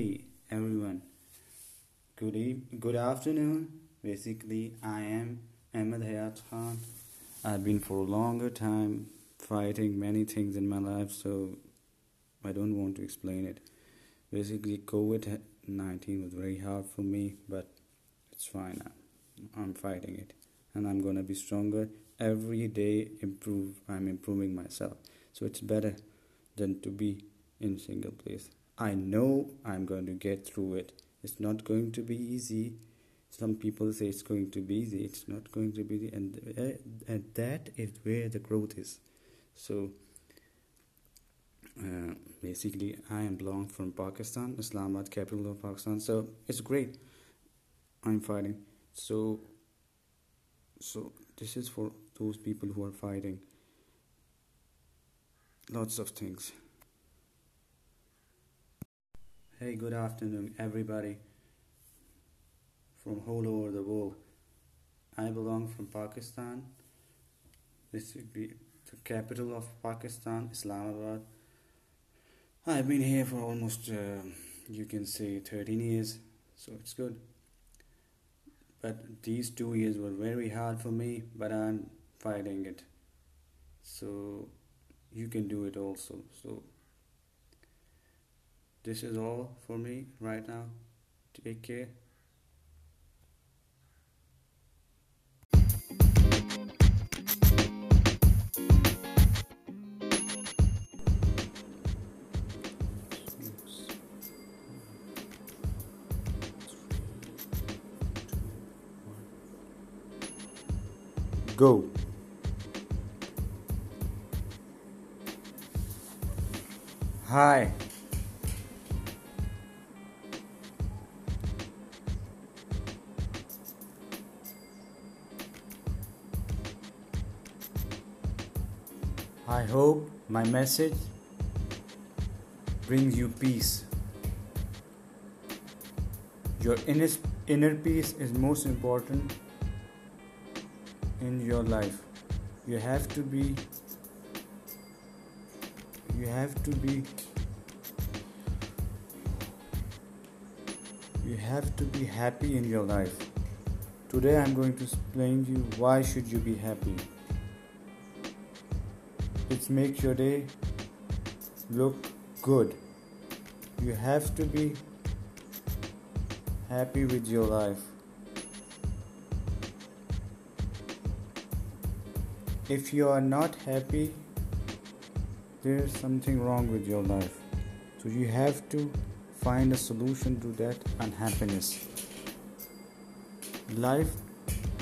Hey everyone, good good afternoon. Basically, I am Ahmed Hayat Khan. I've been for a longer time fighting many things in my life, so I don't want to explain it. Basically, COVID 19 was very hard for me, but it's fine now. I'm fighting it, and I'm gonna be stronger every day. Improve. I'm improving myself, so it's better than to be in single place. I know I'm going to get through it. It's not going to be easy. Some people say it's going to be easy. It's not going to be, easy. and uh, and that is where the growth is. So uh, basically, I am belong from Pakistan, Islamabad, capital of Pakistan. So it's great. I'm fighting. So so this is for those people who are fighting lots of things. Hey, good afternoon, everybody from all over the world. I belong from Pakistan. This be the capital of Pakistan, Islamabad. I've been here for almost, uh, you can say, 13 years, so it's good. But these two years were very hard for me, but I'm fighting it. So you can do it also. So this is all for me right now. Take care. Go. Hi. I hope my message brings you peace. Your inner, inner peace is most important in your life. You have to be you have to be you have to be happy in your life. Today I'm going to explain to you why should you be happy. It makes your day look good. You have to be happy with your life. If you are not happy, there's something wrong with your life. So you have to find a solution to that unhappiness. Life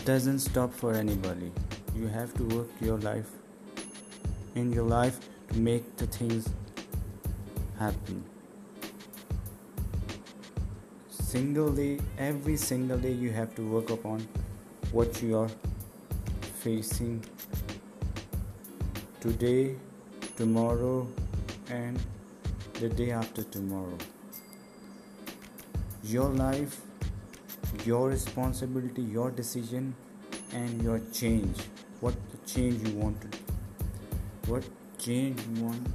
doesn't stop for anybody. You have to work your life in your life to make the things happen. Single day, every single day, you have to work upon what you are facing today, tomorrow, and the day after tomorrow. Your life, your responsibility, your decision, and your change. What the change you want to what change you want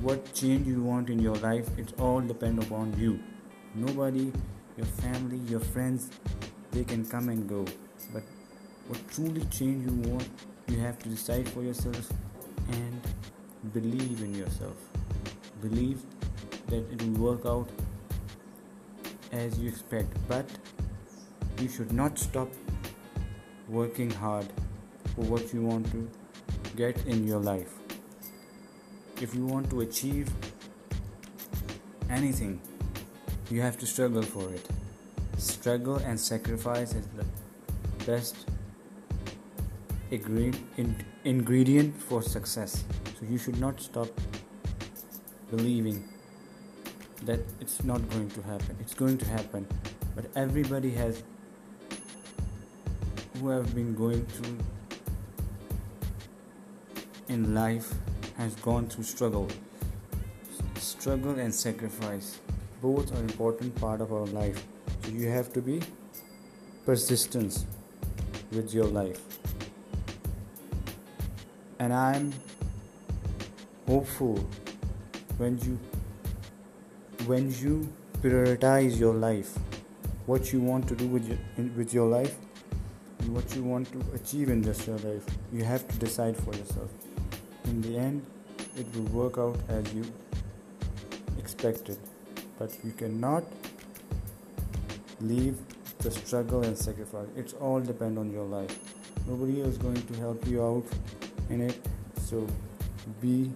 what change you want in your life it all depend upon you. Nobody your family your friends they can come and go. But what truly change you want you have to decide for yourself and believe in yourself. Believe that it will work out as you expect but you should not stop working hard for what you want to get in your life if you want to achieve anything, you have to struggle for it. Struggle and sacrifice is the best ingredient for success. So you should not stop believing that it's not going to happen. It's going to happen. But everybody has who have been going through in life has gone through struggle. Struggle and sacrifice both are important part of our life. So you have to be persistent with your life. And I'm hopeful when you when you prioritize your life what you want to do with your, with your life what you want to achieve in this your life you have to decide for yourself in the end it will work out as you expected. But you cannot leave the struggle and sacrifice. It's all depend on your life. Nobody is going to help you out in it. So be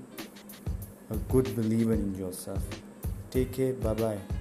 a good believer in yourself. Take care. Bye bye